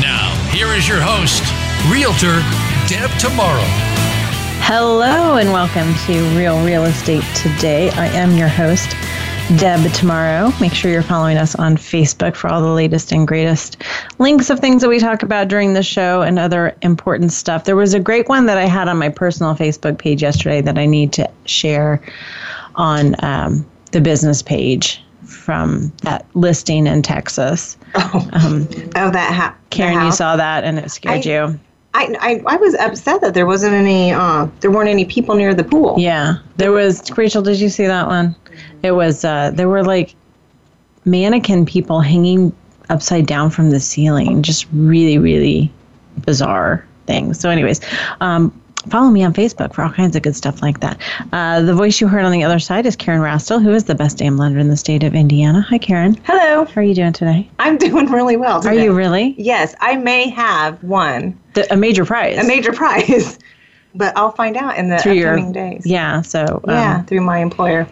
Now, here is your host, Realtor Deb Tomaro. Hello, and welcome to Real Real Estate Today. I am your host, Deb Tomaro. Make sure you're following us on Facebook for all the latest and greatest links of things that we talk about during the show and other important stuff. There was a great one that I had on my personal Facebook page yesterday that I need to share on um, the business page from that listing in Texas. Oh, um, oh that ha- Karen, you saw that and it scared I, you. I, I, I was upset that there wasn't any uh, there weren't any people near the pool. Yeah, there was. Rachel, did you see that one? It was uh, there were like mannequin people hanging upside down from the ceiling, just really really bizarre things. So, anyways, um, follow me on Facebook for all kinds of good stuff like that. Uh, the voice you heard on the other side is Karen Rastel, who is the best AM lender in the state of Indiana. Hi, Karen. Hello. How are you doing today? I'm doing really well. Today. Are you really? Yes, I may have won the, a major prize. A major prize, but I'll find out in the through upcoming your, days. Yeah. So um, yeah, through my employer.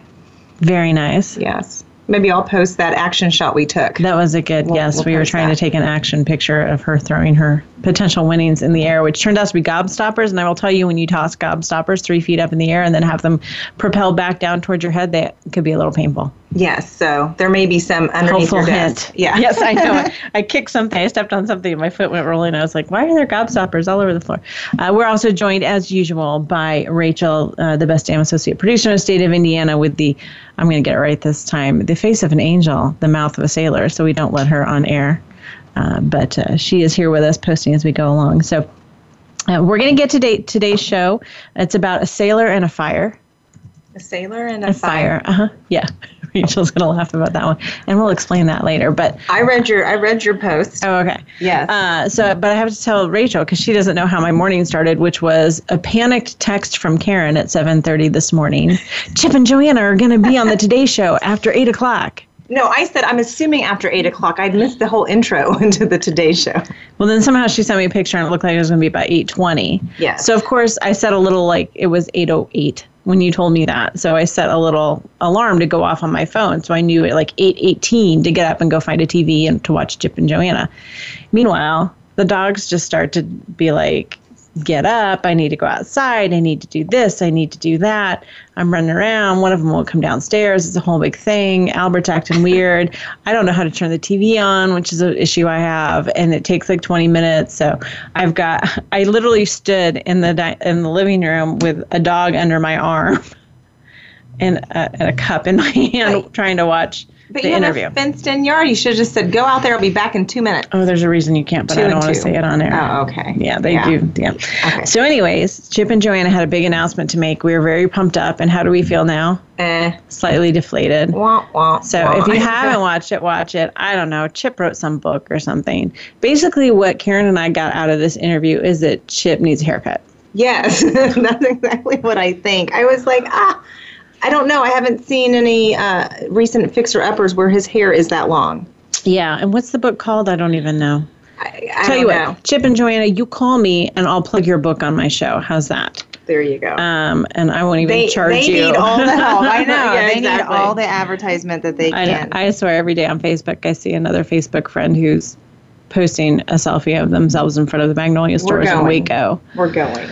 Very nice. Yes maybe I'll post that action shot we took. That was a good we'll, yes. We'll we were trying that. to take an action picture of her throwing her potential winnings in the air, which turned out to be gobstoppers. And I will tell you, when you toss gobstoppers three feet up in the air and then have them propel back down towards your head, they could be a little painful. Yes, so there may be some underneath Hopeful your desk. Yeah. Yes, I know. I kicked something. I stepped on something, and my foot went rolling. I was like, "Why are there gobstoppers all over the floor?" Uh, we're also joined, as usual, by Rachel, uh, the best damn associate producer in the state of Indiana, with the I'm going to get it right this time. The face of an angel, the mouth of a sailor. So we don't let her on air, uh, but uh, she is here with us, posting as we go along. So. Uh, we're going to get to today, today's show. It's about a sailor and a fire. A sailor and a, a fire. fire. Uh huh. Yeah. Rachel's gonna laugh about that one, and we'll explain that later. But I read your I read your post. Oh, okay. Yes. Uh, so, but I have to tell Rachel because she doesn't know how my morning started, which was a panicked text from Karen at 7:30 this morning. Chip and Joanna are gonna be on the Today Show after eight o'clock. No, I said I'm assuming after eight o'clock. I'd missed the whole intro into the Today Show. Well, then somehow she sent me a picture and it looked like it was going to be about eight twenty. Yes. So of course I said a little like it was eight oh eight when you told me that. So I set a little alarm to go off on my phone, so I knew at like eight eighteen to get up and go find a TV and to watch Chip and Joanna. Meanwhile, the dogs just start to be like get up. I need to go outside. I need to do this. I need to do that. I'm running around. One of them will come downstairs. It's a whole big thing. Albert's acting weird. I don't know how to turn the TV on, which is an issue I have, and it takes like 20 minutes. So I've got. I literally stood in the di- in the living room with a dog under my arm and a, and a cup in my hand, trying to watch but the you interview. have a fenced-in yard. You should have just said, "Go out there. I'll be back in two minutes." Oh, there's a reason you can't, but Two I don't want to say it on air. Oh, okay. Yeah, they Yeah. do. Yeah. Okay. So, anyways, Chip and Joanna had a big announcement to make. We were very pumped up, and how do we feel now? Eh. Slightly deflated. Wah, wah, So, wah. if you haven't watched it, watch it. I don't know. Chip wrote some book or something. Basically, what Karen and I got out of this interview is that Chip needs a haircut. yes, that's exactly what I think. I was like, ah, I don't know. I haven't seen any uh, recent fixer-uppers where his hair is that long. Yeah. And what's the book called? I don't even know. I, I Tell you know. what, Chip and Joanna, you call me and I'll plug your book on my show. How's that? There you go. Um, and I won't even they charge they you. need all the help. I know. Yeah, they exactly. need all the advertisement that they I, can. I swear every day on Facebook, I see another Facebook friend who's posting a selfie of themselves in front of the Magnolia stores in going. Waco. We're going.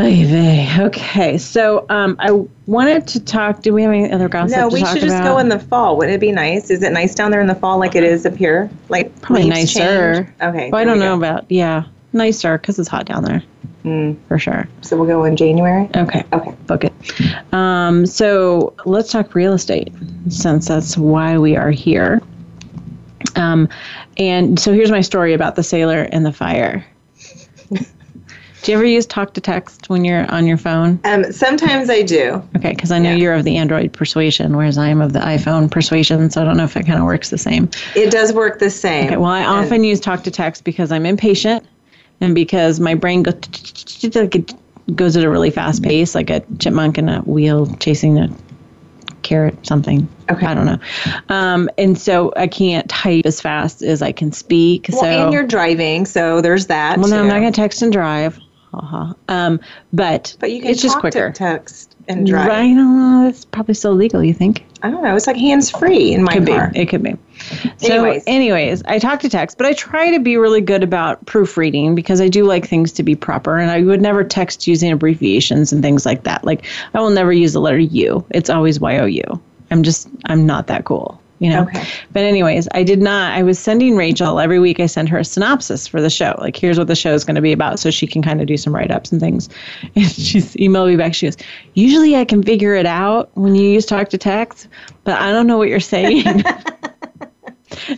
Okay, so um, I wanted to talk. Do we have any other gossip No, we should just about? go in the fall. Wouldn't it be nice? Is it nice down there in the fall like it is up here? Like Probably nicer. change? Okay. Well, I don't know about yeah, nicer because it's hot down there Mm, for sure. so we'll go in January. Okay. Okay. Book it. Um, so let's talk real estate since that's why we are here. Um, and so here's my story about the sailor and the fire. Do you ever use talk to text when you're on your phone? Um, sometimes I do. Okay, because I know Yeah. you're of the Android persuasion, whereas I am of the iPhone persuasion. So I don't know if it kind of works the same. It does work the same. Okay, well, I And- often use talk to text because I'm impatient and because my brain goes goes at a really fast pace, like a chipmunk in a wheel chasing a carrot something. Okay. I don't know. Um, and so I can't type as fast as I can speak. Well, so and you're driving, so there's that. well, no, I'm not going to text and drive. Uh-huh. Um, but But you can it's just quicker. text and drive. Right? I don't know. It's probably still legal. You think? I don't know. It's like hands free in my Could car. be. It could be. So, Anyways. anyways, I talk to text, but I try to be really good about proofreading because I do like things to be proper, and I would never text using abbreviations and things like that. Like I will never use the letter U. It's always Y O U. I'm just I'm not that cool. You know. Okay. But anyways, I did not. I was sending Rachel every week. I send her a synopsis for the show. Like, here's what the show is going to be about, so she can kind of do some write ups and things. And she's emailed me back. She goes, "Usually I can figure it out when you use talk to text, but I don't know what you're saying."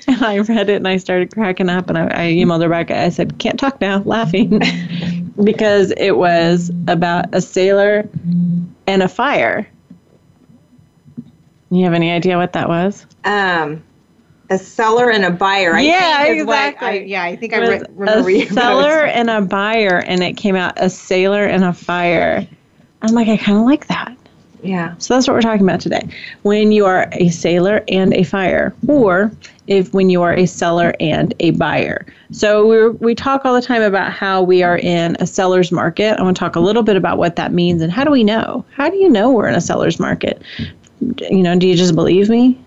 and I read it and I started cracking up. And I, I emailed her back. I said, "Can't talk now," laughing because it was about a sailor and a fire. You have any idea what that was? Um, a seller and a buyer. I Yeah, think is what exactly. I, yeah, I think I re- remember a seller and a buyer, and it came out a sailor and a fire. I'm like, I kind of like that. Yeah. So that's what we're talking about today. When you are a sailor and a fire, or if when you are a seller and a buyer. So we we talk all the time about how we are in a seller's market. I want to talk a little bit about what that means and how do we know? How do you know we're in a seller's market? You know, do you just believe me?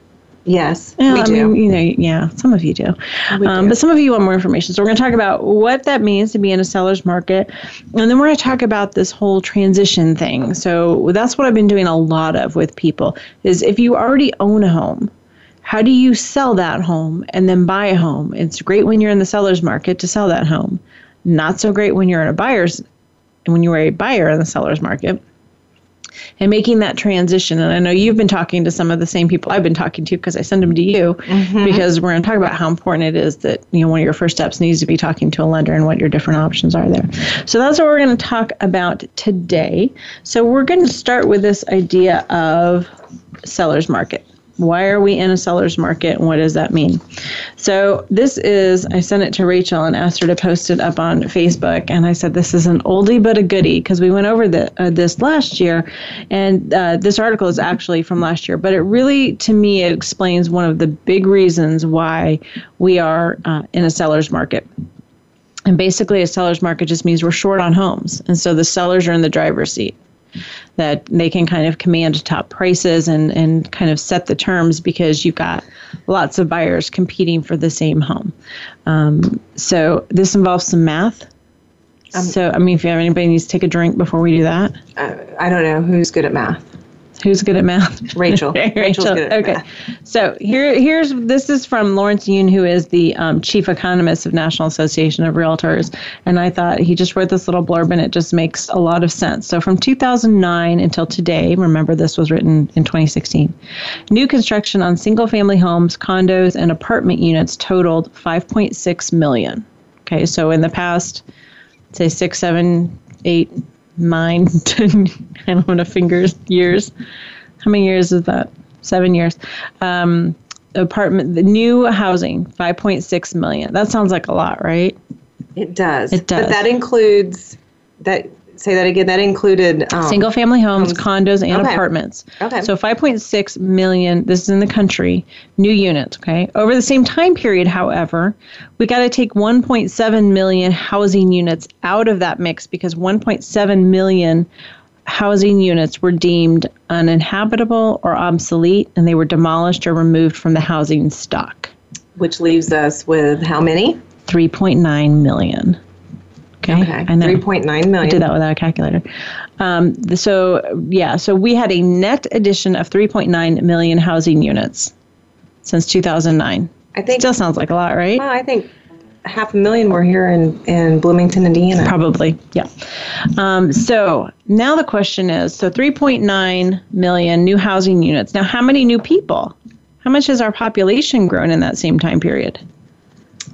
Yes, Yeah, we I do. mean, you know, yeah, some of you do. Um, do. but some of you want more information. So we're going to talk about what that means to be in a seller's market. And then we're going to talk about this whole transition thing. So that's what I've been doing a lot of with people is if you already own a home, how do you sell that home and then buy a home? It's great when you're in the seller's market to sell that home. Not so great when you're in a buyer's and when you are a buyer in the seller's market and making that transition. And I know you've been talking to some of the same people I've been talking to because I send them to you mm-hmm. because we're going to talk about how important it is that you know one of your first steps needs to be talking to a lender and what your different options are there. So that's what we're going to talk about today. So we're going to start with this idea of seller's market. Why are we in a seller's market and what does that mean? So, this is, I sent it to Rachel and asked her to post it up on Facebook. And I said, This is an oldie but a goodie because we went over the, uh, this last year. And uh, this article is actually from last year. But it really, to me, it explains one of the big reasons why we are uh, in a seller's market. And basically, a seller's market just means we're short on homes. And so the sellers are in the driver's seat that they can kind of command top prices and, and kind of set the terms because you've got lots of buyers competing for the same home. Um, so this involves some math. so, I mean, if you have anybody needs to take a drink before we do that, Uh, I don't know who's good at math. Who's good at math? Rachel. Rachel's good at okay. math. So here, here's this is from Lawrence Yun, who is the um, chief economist of National Association of Realtors, and I thought he just wrote this little blurb, and it just makes a lot of sense. So from 2009 until today, remember this was written in 2016, new construction on single-family homes, condos, and apartment units totaled 5.6 million. Okay, so in the past, say six, seven, eight, nine, ten, I don't know, fingers, years. How many years is that? Seven years. Um, apartment, the new housing, 5.6 million. That sounds like a lot, right? It does. It does. But that includes that. Say that again. That included um, Single family homes, condos, and Okay. apartments. Okay. So 5.6 million, this is in the country, new units, okay? Over the same time period, however, we got to take 1.7 million housing units out of that mix because 1.7 million housing units were deemed uninhabitable or obsolete and they were demolished or removed from the housing stock. which leaves us with how many? 3.9 million. Okay. Okay. Three point nine I did that without a calculator. Um, so yeah, so we had a net addition of 3.9 million housing units since 2009. I think. Still sounds like a lot, right? well, I think half a million were here in in Bloomington, Indiana. Probably, yeah. Um, so now the question is: so 3.9 million new housing units. Now, how many new people? How much has our population grown in that same time period?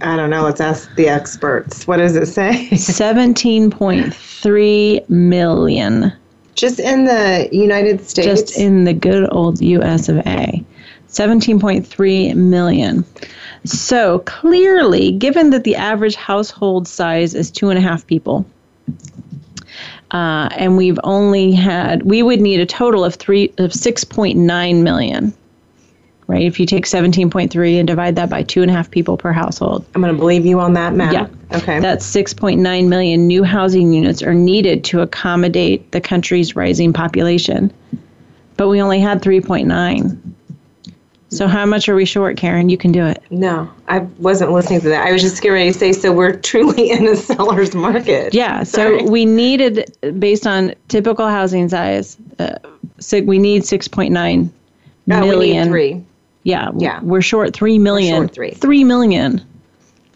I don't know. Let's ask the experts. What does it say? 17.3 million. Just in the United States. just in the good old US of A. 17.3 million. So clearly, given that the average household size is two and a half people, uh, and we've only had, we would need a total of three of 6.9 million. Right, if you take 17.3 and divide that by two and a half people per household, I'm going to believe you on that, Matt. Yeah. Okay. that's 6.9 million new housing units are needed to accommodate the country's rising population. But we only had 3.9. So how much are we short, Karen? You can do it. no, I wasn't listening to that. I was just getting ready to say, so we're truly in a seller's market. Yeah, so we needed, based on typical housing size, uh, so we need 6.9 million. No, we need three. Yeah, Yeah. we're short 3 million. short three. 3 million.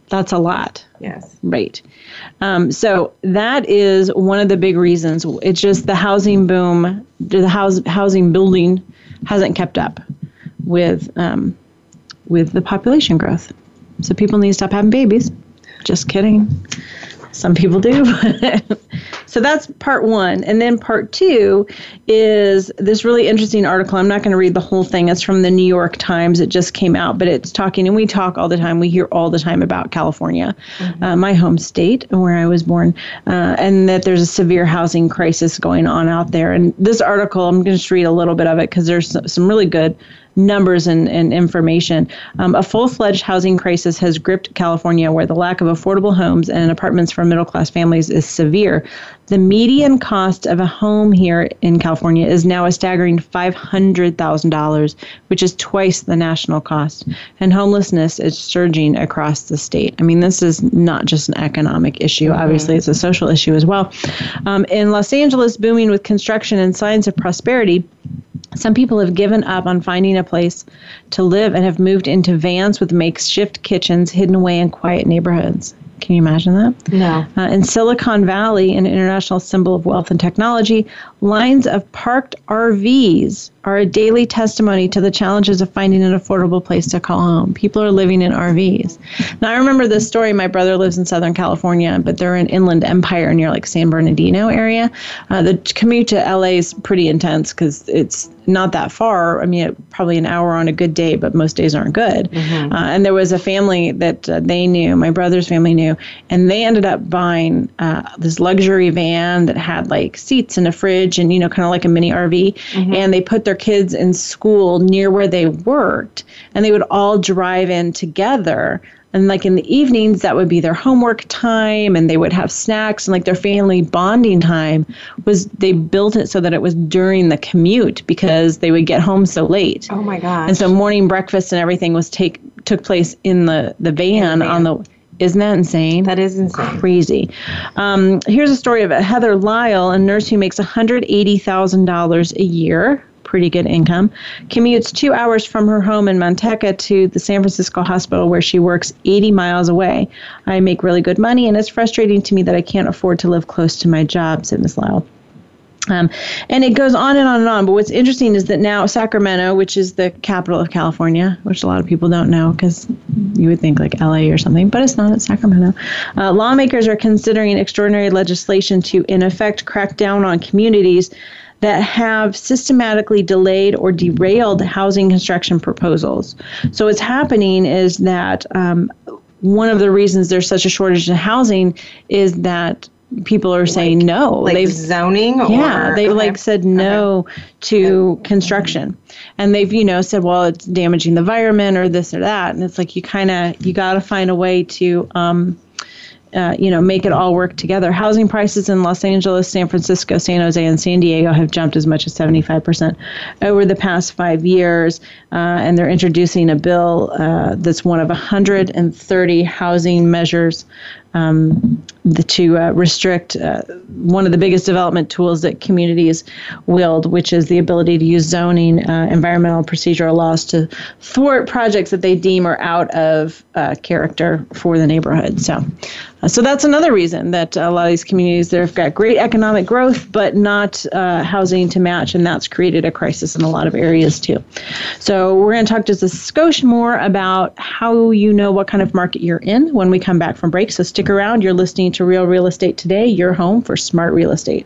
That's a lot. Yes. Right. Um, so that is one of the big reasons. It's just the housing boom, the house, housing building hasn't kept up with um, with the population growth. So people need to stop having babies. Just kidding. Some people do. so that's part one. And then part two is this really interesting article. I'm not going to read the whole thing. It's from the New York Times. It just came out, but it's talking, and we talk all the time. We hear all the time about California, uh, my home state and where I was born, uh, and that there's a severe housing crisis going on out there. And this article, I'm going to just read a little bit of it because there's some really good numbers and, and information. Um, a full fledged housing crisis has gripped California, where the lack of affordable homes and apartments for middle class families is severe. The median cost of a home here in California is now a staggering $500,000, which is twice the national cost. And homelessness is surging across the state. I mean, this is not just an economic issue, obviously, it's a social issue as well. Um, in Los Angeles, booming with construction and signs of prosperity, some people have given up on finding a place to live and have moved into vans with makeshift kitchens hidden away in quiet neighborhoods. Can you imagine that? No. Uh, in Silicon Valley, an international symbol of wealth and technology, lines of parked RVs are a daily testimony to the challenges of finding an affordable place to call home. People are living in RVs. Now, I remember this story. My brother lives in Southern California, but they're in Inland Empire near like San Bernardino area. Uh, the commute to LA is pretty intense because it's not that far. I mean, probably an hour on a good day, but most days aren't good. Uh, and there was a family that uh, they knew, my brother's family knew, and they ended up buying uh, this luxury van that had like seats and a fridge and, you know, kind of like a mini RV. And they put their kids in school near where they worked, and they would all drive in together. And like in the evenings, that would be their homework time, and they would have snacks and like their family bonding time. Was they built it so that it was during the commute because they would get home so late. Oh my god! And so morning breakfast and everything was take took place in the the van, on the. Isn't that insane? that is insane. crazy. Um, here's a story of Heather Lyle, a nurse who makes $180,000 a year. Pretty good income. Commutes two hours from her home in Manteca to the San Francisco hospital where she works 80 miles away. I make really good money, and it's frustrating to me that I can't afford to live close to my job, said Ms. Lyle. Um, and it goes on and on and on. But what's interesting is that now Sacramento, which is the capital of California, which a lot of people don't know because you would think like LA or something, but it's not. It's Sacramento. Uh, lawmakers are considering extraordinary legislation to, in effect, crack down on communities that have systematically delayed or derailed housing construction proposals. So what's happening is that um, one of the reasons there's such a shortage in housing is that people are saying no. Like They've zoning or yeah, they okay. like said no to construction, and they've you know said, well, it's damaging the environment or this or that, and it's like you kind of you got to find a way to. Um, uh, you know, make it all work together. Housing prices in Los Angeles, San Francisco, San Jose, and San Diego have jumped as much as 75% over the past five years. Uh, and they're introducing a bill uh, that's one of 130 housing measures um, the, to uh, restrict uh, one of the biggest development tools that communities wield, which is the ability to use zoning, uh, environmental procedural laws to thwart projects that they deem are out of uh, character for the neighborhood. So, so that's another reason that a lot of these communities they've got great economic growth, but not uh, housing to match, and that's created a crisis in a lot of areas too. So we're going to talk just a skosh more about how you know what kind of market you're in when we come back from break. So stick around. You're listening to Real Real Estate today. Your home for smart real estate.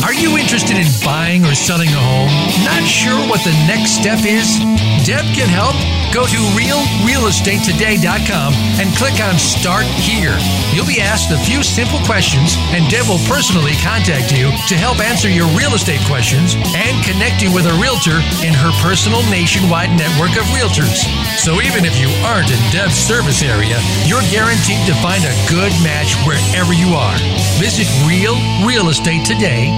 Are you interested in buying or selling a home? Not sure what the next step is? Deb can help. Go to realrealestatetoday.com and click on Start Here. You'll be asked a few simple questions, and Deb will personally contact you to help answer your real estate questions and connect you with a realtor in her personal nationwide network of realtors. So even if you aren't in Deb's service area, you're guaranteed to find a good match wherever you are. Visit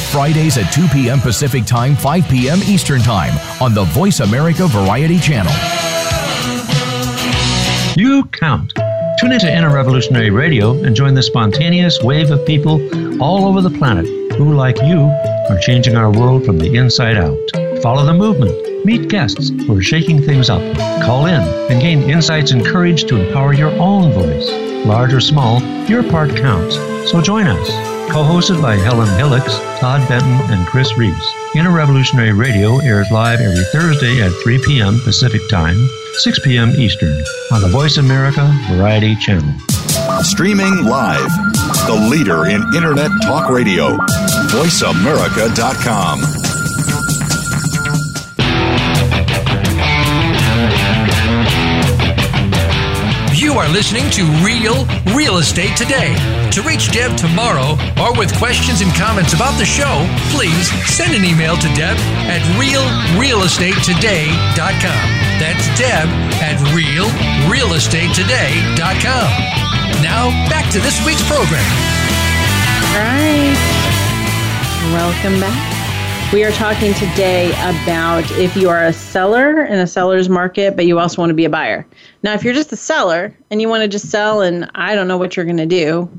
Fridays at 2 p.m. Pacific Time, 5 p.m. Eastern Time on the Voice America Variety Channel. You count. Tune into Inner Revolutionary Radio and join the spontaneous wave of people all over the planet who, like you, are changing our world from the inside out. Follow the movement. Meet guests who are shaking things up. Call in and gain insights and courage to empower your own voice. Large or small, your part counts. So join us co-hosted by Helen Hillocks, Todd Benton, and Chris Reeves. Inner Revolutionary Radio airs live every Thursday at 3 p.m. Pacific Time, 6 p.m. Eastern on the Voice America Variety Channel. Streaming live, the leader in Internet talk radio, voiceamerica.com. listening to Real Real Estate Today. To reach Deb Tomaro or with questions and comments about the show, please send an email to Deb at realrealestatetoday.com. That's Deb at realrealestatetoday.com. Now, back to this week's program. All right. Welcome back. We are talking today about if you are a seller in a seller's market, but you also want to be a buyer. Now, if you're just a seller and you want to just sell and I don't know what you're going to do,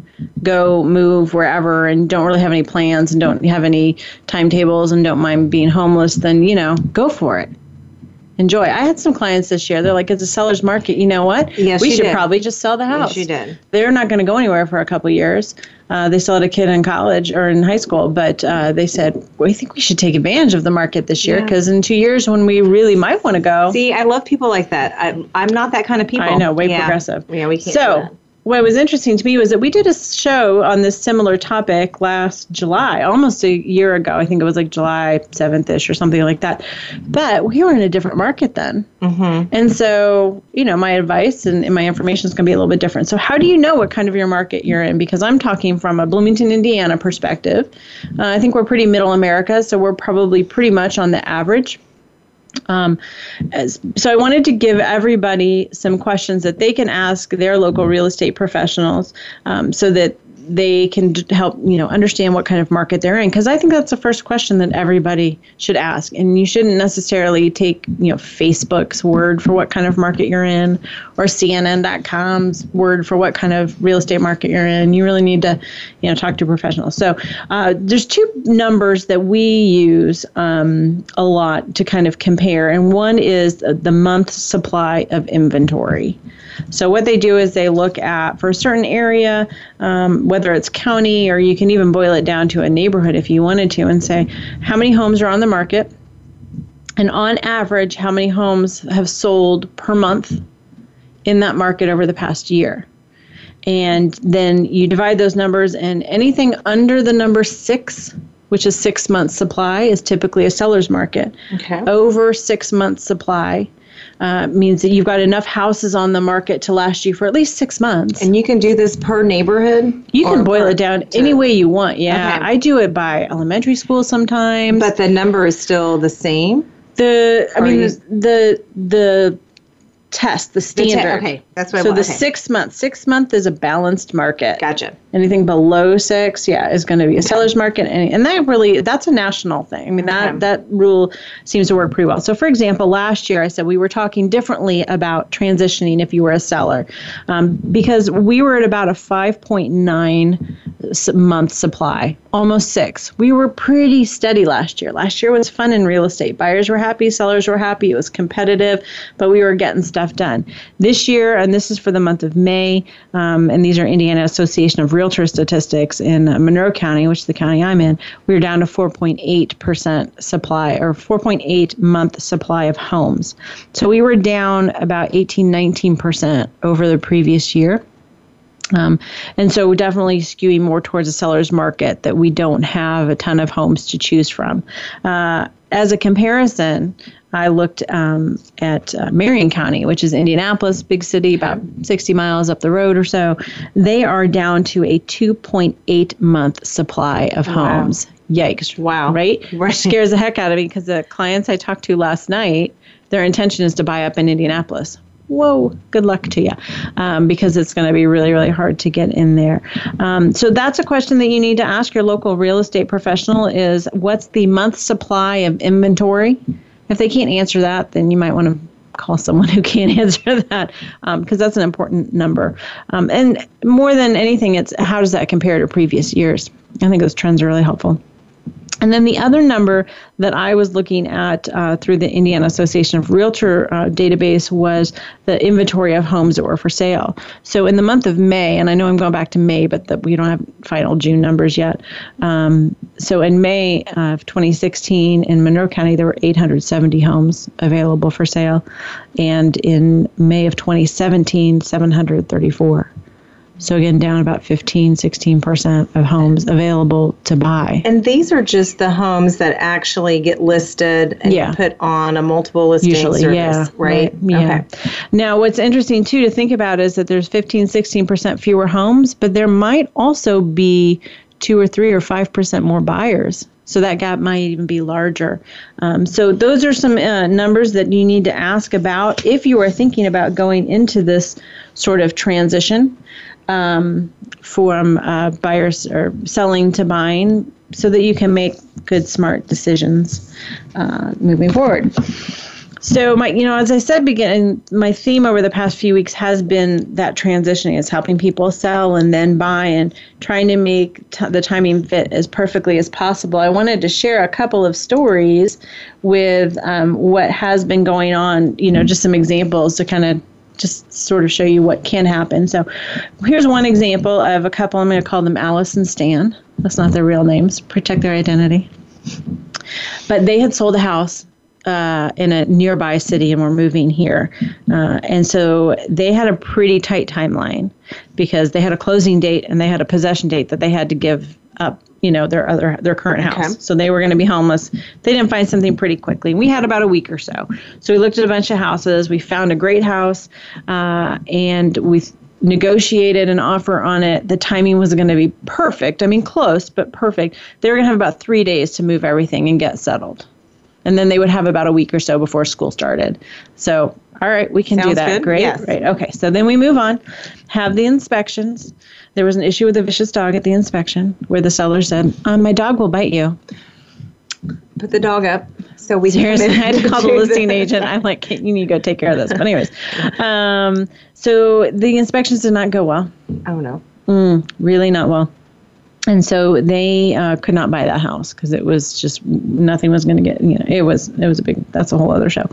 go move wherever and don't really have any plans and don't have any timetables and don't mind being homeless, then, you know, go for it enjoy. I had some clients this year. They're like, it's a seller's market. You know what? Yes, we should did. probably just sell the house. Yes, you did. They're not going to go anywhere for a couple years. Uh, they still had a kid in college or in high school, but uh, they said, we think we should take advantage of the market this year Yeah. because in two years when we really might want to go. See, I love people like that. I, I'm not that kind of people. I know, way yeah. progressive. Yeah, we can't. So. What was interesting to me was that we did a show on this similar topic last July, almost a year ago. I think it was like July 7th ish or something like that. But we were in a different market then. Mm-hmm. And so, you know, my advice and, and my information is going to be a little bit different. So, how do you know what kind of your market you're in? Because I'm talking from a Bloomington, Indiana perspective. Uh, I think we're pretty middle America, so we're probably pretty much on the average. Um, as, so I wanted to give everybody some questions that they can ask their local real estate professionals, um, so that they can help you know understand what kind of market they're in. Because I think that's the first question that everybody should ask, and you shouldn't necessarily take you know Facebook's word for what kind of market you're in, or CNN.com's word for what kind of real estate market you're in. You really need to you know talk to professionals. So uh, there's two numbers that we use um, a lot to kind of compare, and one is the month supply of inventory. So what they do is they look at for a certain area, um, whether it's county or you can even boil it down to a neighborhood if you wanted to, and say how many homes are on the market, and on average, how many homes have sold per month in that market over the past year. And then you divide those numbers, and anything under the number six, which is six months supply, is typically a seller's market. Okay. Over six months supply uh, means that you've got enough houses on the market to last you for at least six months. And you can do this per neighborhood. you can boil it down to- any way you want. Yeah, Okay. I do it by elementary school sometimes. But the number is still the same. the I Or mean you- the the test, the The te- standard. okay, that's what I So want. the okay. six month, six month is a balanced market. Gotcha. Anything below six, yeah, is going to be a seller's market, and, and that really that's a national thing. I mean that Okay. that rule seems to work pretty well. So, for example, last year I said we were talking differently about transitioning if you were a seller, um, because we were at about a five point nine month supply, almost six. We were pretty steady last year. Last year was fun in real estate. Buyers were happy, sellers were happy. It was competitive, but we were getting stuff done. This year, and this is for the month of May, um, and these are Indiana Association of Realtor statistics in uh, Monroe County, which is the county I'm in. We were down to 4.8% supply or 4.8 month supply of homes. So we were down about 18, 19% over the previous year. Um, and so we're definitely skewing more towards a seller's market that we don't have a ton of homes to choose from. Uh, as a comparison, I looked um, at uh, Marion County, which is Indianapolis, big city, about 60 miles up the road or so. They are down to a 2.8 month supply of homes. Yikes. Wow. Right? Right. Scares the heck out of me because the clients I talked to last night, their intention is to buy up in Indianapolis whoa, good luck to you, um, because it's going to be really, really hard to get in there. Um, so that's a question that you need to ask your local real estate professional: is what's the month supply of inventory? If they can't answer that, then you might want to call someone who can answer that because that's an important number. Um, and more than anything, it's how does that compare to previous years? I think those trends are really helpful. And then the other number that I was looking at uh, through the Indiana Association of Realtor uh, database was the inventory of homes that were for sale. So in the month of May, and I know I'm going back to May, but the, we don't have final June numbers yet. Um, so in May of 2016 in Monroe County, there were 870 homes available for sale. And in May of 2017, 734. So again, down about 15, 16% of homes available to buy. And these are just the homes that actually get listed and Yeah. put on a multiple listing Usually, service, yeah. right? Yeah. Okay. Now, what's interesting too to think about is that there's 15, 16% fewer homes, but there might also be two or three or 5% more buyers. So that gap might even be larger. Um, so those are some uh, numbers that you need to ask about if you are thinking about going into this sort of transition um, from uh, buyers or selling to buying so that you can make good, smart decisions uh, moving forward. So my, you know, as I said, beginning my theme over the past few weeks has been that transitioning. is helping people sell and then buy, and trying to make t- the timing fit as perfectly as possible. I wanted to share a couple of stories with um, what has been going on. You know, just some examples to kind of just sort of show you what can happen. So here's one example of a couple. I'm going to call them Alice and Stan. That's not their real names. Protect their identity. But they had sold a house uh, in a nearby city and were moving here. Uh, and so they had a pretty tight timeline because they had a closing date and they had a possession date that they had to give up you know their other their current house Okay. so they were going to be homeless they didn't find something pretty quickly we had about a week or so so we looked at a bunch of houses we found a great house uh, and we negotiated an offer on it the timing was going to be perfect i mean close but perfect they were going to have about three days to move everything and get settled and then they would have about a week or so before school started. So, all right, we can do that. good. Great. Yes. Right. Okay. So then we move on, have the inspections. There was an issue with a vicious dog at the inspection where the seller said, um, "My dog will bite you." Put the dog up so we Seriously, I had to call the listing agent. I'm like, "You need to go take care of this." But anyways, um, so the inspections did not go well. Oh no. Mm, really not well. And so they uh, could not buy that house because it was just nothing was going to get. You know, it was it was a big. That's a whole other show.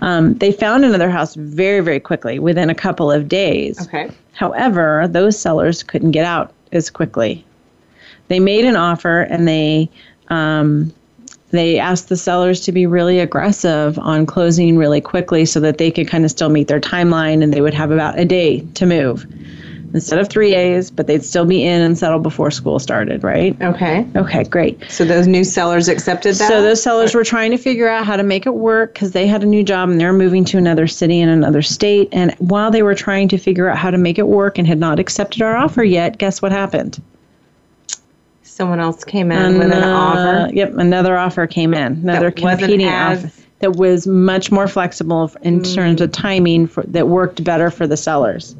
Um, they found another house very very quickly within a couple of days. Okay. However, those sellers couldn't get out as quickly. They made an offer and they um, they asked the sellers to be really aggressive on closing really quickly so that they could kind of still meet their timeline and they would have about a day to move instead of three A's, but they'd still be in and settled before school started, right? Okay. Okay, great. So those new sellers accepted that. So those sellers were trying to figure out how to make it work because they had a new job and they're moving to another city in another state. And while they were trying to figure out how to make it work and had not accepted our offer yet, guess what happened? someone else came in with an Uh, offer. Yep, another offer came in. Another competing offer. that was much more flexible in terms of timing for, that worked better for the sellers.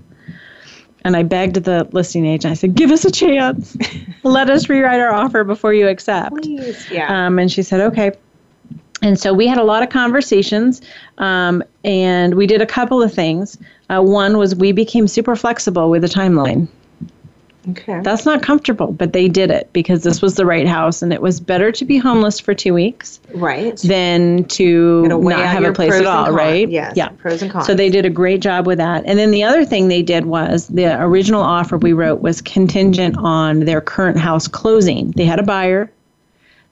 And I begged the listing agent. I said, "Give us a chance. Let us rewrite our offer before you accept." Please. Yeah. Um, and she said, okay. And so we had a lot of conversations, um, and we did a couple of things. Uh, one was we became super flexible with the timeline. Okay. That's not comfortable, but they did it because this was the right house, and it was better to be homeless for two weeks right. than to not have a place at all, right? Yes, Yeah. pros and cons. So they did a great job with that. And then the other thing they did was the original offer we wrote was contingent on their current house closing. They had a buyer.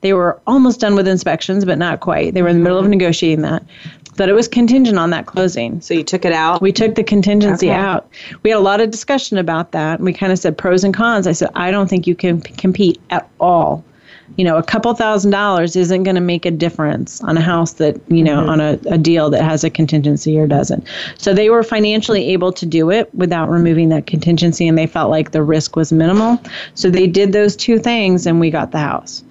They were almost done with inspections, but not quite. They were in the middle of negotiating that. But it was contingent on that closing. So you took it out. We took the contingency Okay. out. We had a lot of discussion about that. We kind of said pros and cons. I said, I don't think you can p- compete at all. You know, a couple thousand dollars isn't going to make a difference on a house that, you know, on a, a deal that has a contingency or doesn't. So they were financially able to do it without removing that contingency, and they felt like the risk was minimal. So they did those two things, and we got the house.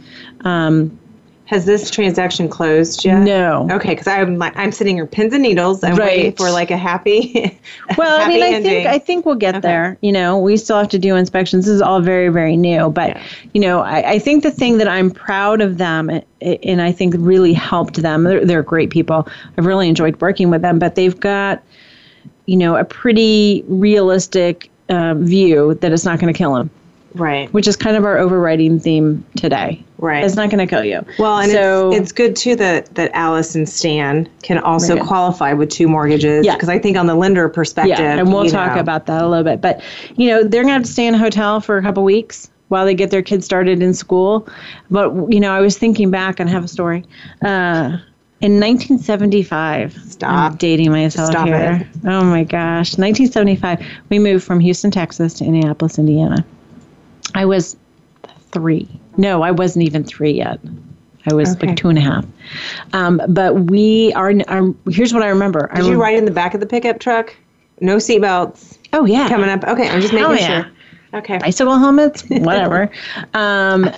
Um, Has this transaction closed yet? no. Okay, because I'm like I'm sitting here pins and needles. I'm waiting for like a happy. Well, I happy mean, I ending. think I think we'll get Okay. there. You know, we still have to do inspections. This is all very, very new. But Yeah. you know, I, I think the thing that I'm proud of them, eh, and I think really helped them. They're, they're great people. I've really enjoyed working with them. But they've got, you know, a pretty realistic uh, view that it's not going to kill them, right, which is kind of our overriding theme today. right. It's not going to kill you. Well, and so it's, it's good too that that Alice and Stan can also Right. qualify with two mortgages. Yeah. because I think on the lender perspective, Yeah, and we'll talk know, about that a little bit. But you know, they're gonna have to stay in a hotel for a couple weeks while they get their kids started in school. But you know, I was thinking back and I have a story. Uh, in 1975, Stop. I'm dating myself Stop here. Oh my gosh, 1975, we moved from Houston, Texas to Indianapolis, Indiana. I was three. No, I wasn't even three yet. I was Okay. like two and a half. Um, but we are, are. Here's what I remember. I Did you rem- ride in the back of the pickup truck? No seatbelts Oh yeah, coming up. Okay, I'm just making Hell yeah. sure. Okay. bicycle helmets, whatever. um,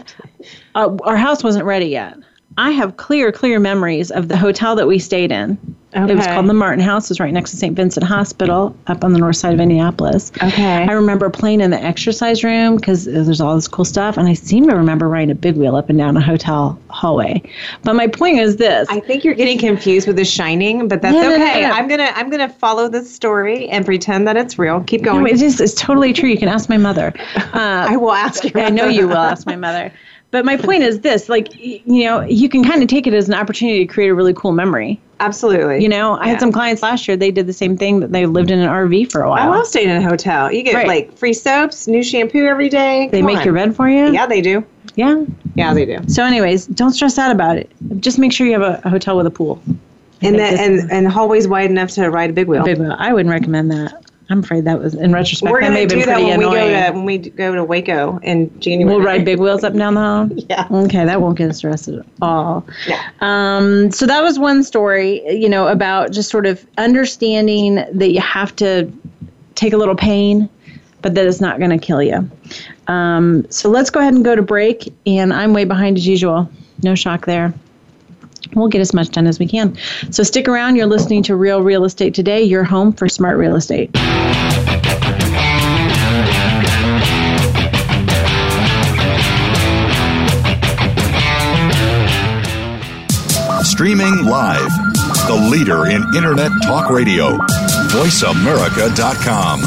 uh, our house wasn't ready yet. I have clear, clear memories of the hotel that we stayed in. It was called the Martin House. It was right next to St. Vincent Hospital up on the north side of Indianapolis. Okay. I remember playing in the exercise room because there's all this cool stuff. And I seem to remember riding a big wheel up and down a hotel hallway. But my point is this. I think you're getting confused with The Shining, but that's No, no, no, okay. no. I'm gonna I'm gonna follow this story and pretend that it's real. Keep no, going. it is, it's totally true. You can ask my mother. Uh, I will ask you. I know you will ask my mother. But my point is this like, you know, you can kind of take it as an opportunity to create a really cool memory. Absolutely. You know, I Yeah. had some clients last year, they did the same thing that they lived in an RV for a while. I love staying in a hotel. You get Right. like free soaps, new shampoo every day. they Come make on. your bed for you? Yeah, they do. Yeah. Yeah, they do. So, anyways, don't stress out about it. Just make sure you have a, a hotel with a pool. And that and and hallways wide enough to ride a big wheel. Big wheel. I wouldn't recommend that. I'm afraid that was, in retrospect, We're have been do that when we go to when we go to Waco in January. We'll ride big wheels up and down the hall. Yeah. Okay, that won't get us arrested at all. Yeah. Um, so that was one story, you know, about just sort of understanding that you have to take a little pain, but that it's not going to kill you. Um, so let's go ahead and go to break. And I'm way behind as usual. No shock there. We'll get as much done as we can. So stick around. You're listening to Real Real Estate Today, your home for smart real estate. Streaming live. The leader in Internet talk radio. VoiceAmerica.com.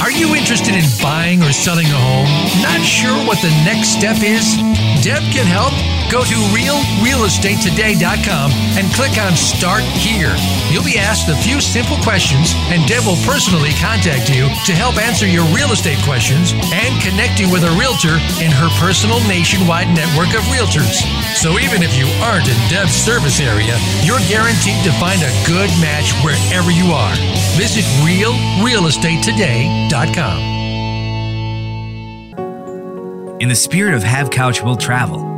Are you interested in buying or selling a home? Not sure what the next step is? Deb can help. Go to realrealestatetoday.com and click on Start Here. You'll be asked a few simple questions, and Deb will personally contact you to help answer your real estate questions and connect you with a realtor in her personal nationwide network of realtors. So even if you aren't in Deb's service area, you're guaranteed to find a good match wherever you are. Visit realrealestatetoday.com. In the spirit of Have Couch Will Travel,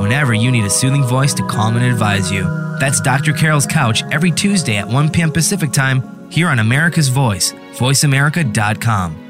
whenever you need a soothing voice to calm and advise you. That's Dr. Carol's Couch every Tuesday at 1 p.m. Pacific Time here on America's Voice, voiceamerica.com.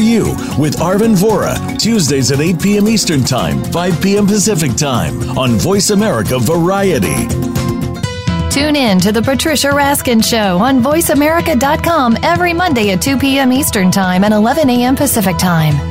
You with Arvin Vohra, Tuesdays at 8 p.m. Eastern Time, 5 p.m. Pacific Time on Voice America Variety. Tune in to the Patricia Raskin Show on VoiceAmerica.com every Monday at 2 p.m. Eastern Time and 11 a.m. Pacific Time.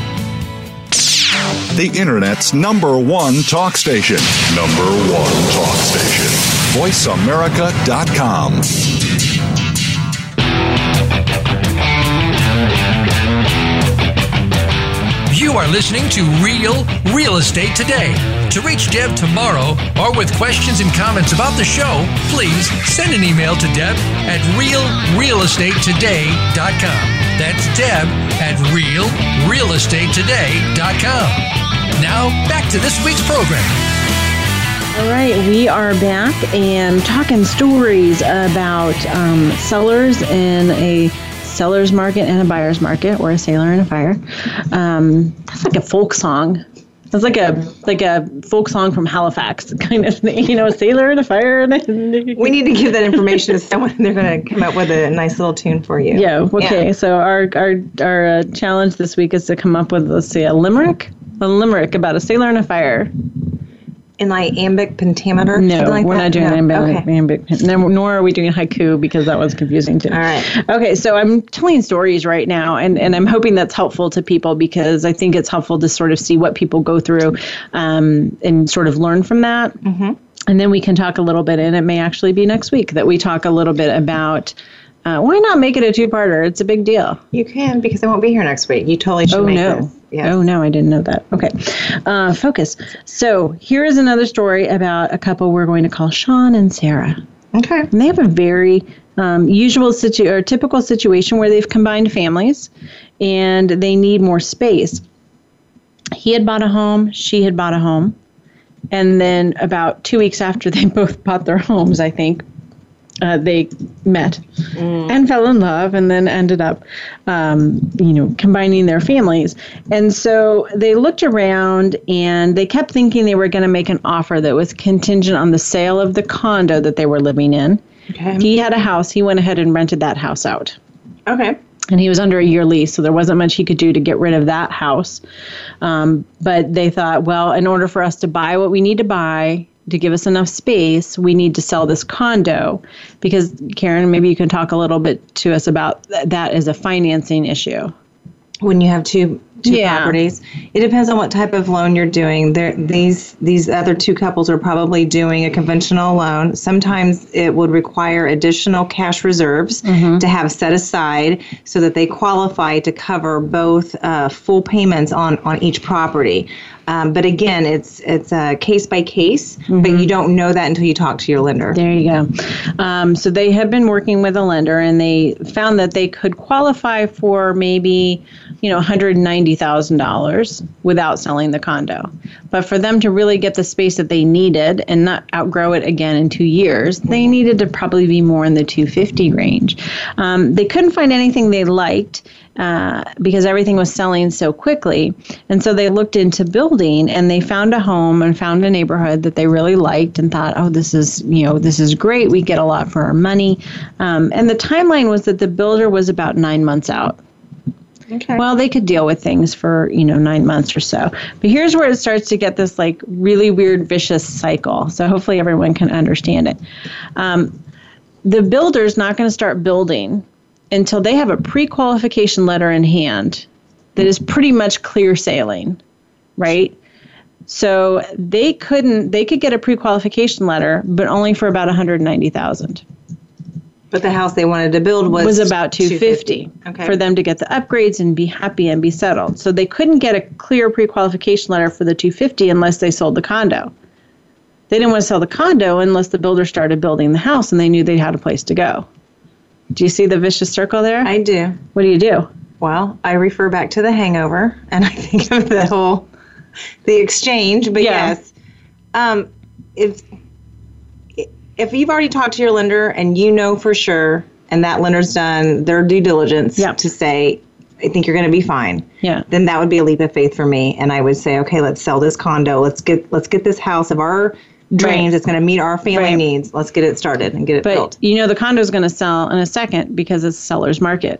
The Internet's number one talk station. Number one talk station. VoiceAmerica.com. You are listening to Real Real Estate Today. To reach Deb Tomaro or with questions and comments about the show, please send an email to Deb at realrealestatetoday.com. That's Deb at realrealestatetoday.com. Now, back to this week's program. All right, we are back and talking stories about um, sellers in a seller's market and a buyer's market, or a sailor and a fire. Um, that's like a folk song. That's like a like a folk song from Halifax kind of thing, you know, a sailor and a fire. And a, We need to give that information to someone. They're going to come up with a nice little tune for you. Yeah. Okay. So our our our uh, challenge this week is to come up with let's see a limerick, a limerick about a sailor and a fire. In like iambic pentameter? No, like we're that? not doing No. iambic, Okay. iambic no, nor are we doing haiku because that was confusing too. All right. Okay, so I'm telling stories right now, and, and I'm hoping that's helpful to people because I think it's helpful to sort of see what people go through um, and sort of learn from that. Mm-hmm. And then we can talk a little bit, and it may actually be next week that we talk a little bit about uh, why not make it a two parter? It's a big deal. You can because I won't be here next week. You totally should Oh make no. this. Yes. Oh no, I didn't know that. Okay. Uh, focus. So here is another story about a couple we're going to call Sean and Sarah. Okay. And they have a very um, usual situ- or typical situation where they've combined families and they need more space. He had bought a home, she had bought a home. And then about two weeks after they both bought their homes, I think, uh, they met and fell in love and then ended up, um, you know, combining their families. And so they looked around and they kept thinking they were going to make an offer that was contingent on the sale of the condo that they were living in. Okay. He had a house. He went ahead and rented that house out. Okay. And he was under a year lease, so there wasn't much he could do to get rid of that house. Um, but they thought, well, in order for us to buy what we need to buy to give us enough space, we need to sell this condo. Because, Karen, maybe you can talk a little bit to us about th- that as a financing issue. When you have two two Yeah. properties, it depends on what type of loan you're doing. There, these these other two couples are probably doing a conventional loan. Sometimes it would require additional cash reserves to have set aside so that they qualify to cover both uh, full payments on on each property. Um, but again, it's it's a case by case, but you don't know that until you talk to your lender. There you go. Um, so they have been working with a lender, and they found that they could qualify for maybe you know, $190,000 without selling the condo. But for them to really get the space that they needed and not outgrow it again in two years, they needed to probably be more in the 250 range. Um, they couldn't find anything they liked. Uh, because everything was selling so quickly. And so they looked into building and they found a home and found a neighborhood that they really liked and thought, oh, this is, you know, this is great. We get a lot for our money. Um, and the timeline was that the builder was about nine months out. Okay. Well, they could deal with things for, you know, nine months or so. But here's where it starts to get this like really weird, vicious cycle. So hopefully everyone can understand it. Um, the builder's not going to start building until they have a pre qualification letter in hand that is pretty much clear sailing, right? So they couldn't, they could get a pre qualification letter, but only for about 190,000 But the house they wanted to build was was about 250 Okay. for them to get the upgrades and be happy and be settled. So they couldn't get a clear pre-qualification letter for the 250 unless they sold the condo. They didn't want to sell the condo unless the builder started building the house and they knew they had a place to go. Do you see the vicious circle there? I do. what do you do? Well, I refer back to the hangover and I think of the whole the exchange, but Yeah. yes. Um if if you've already talked to your lender and you know for sure and that lender's done their due diligence Yep. to say I think you're going to be fine. Yeah. Then that would be a leap of faith for me and I would say okay, let's sell this condo. Let's get let's get this house of our dreams. Right. It's going to meet our family Right. needs. Let's get it started and get it But built. you know the condo is going to sell in a second because it's a seller's market.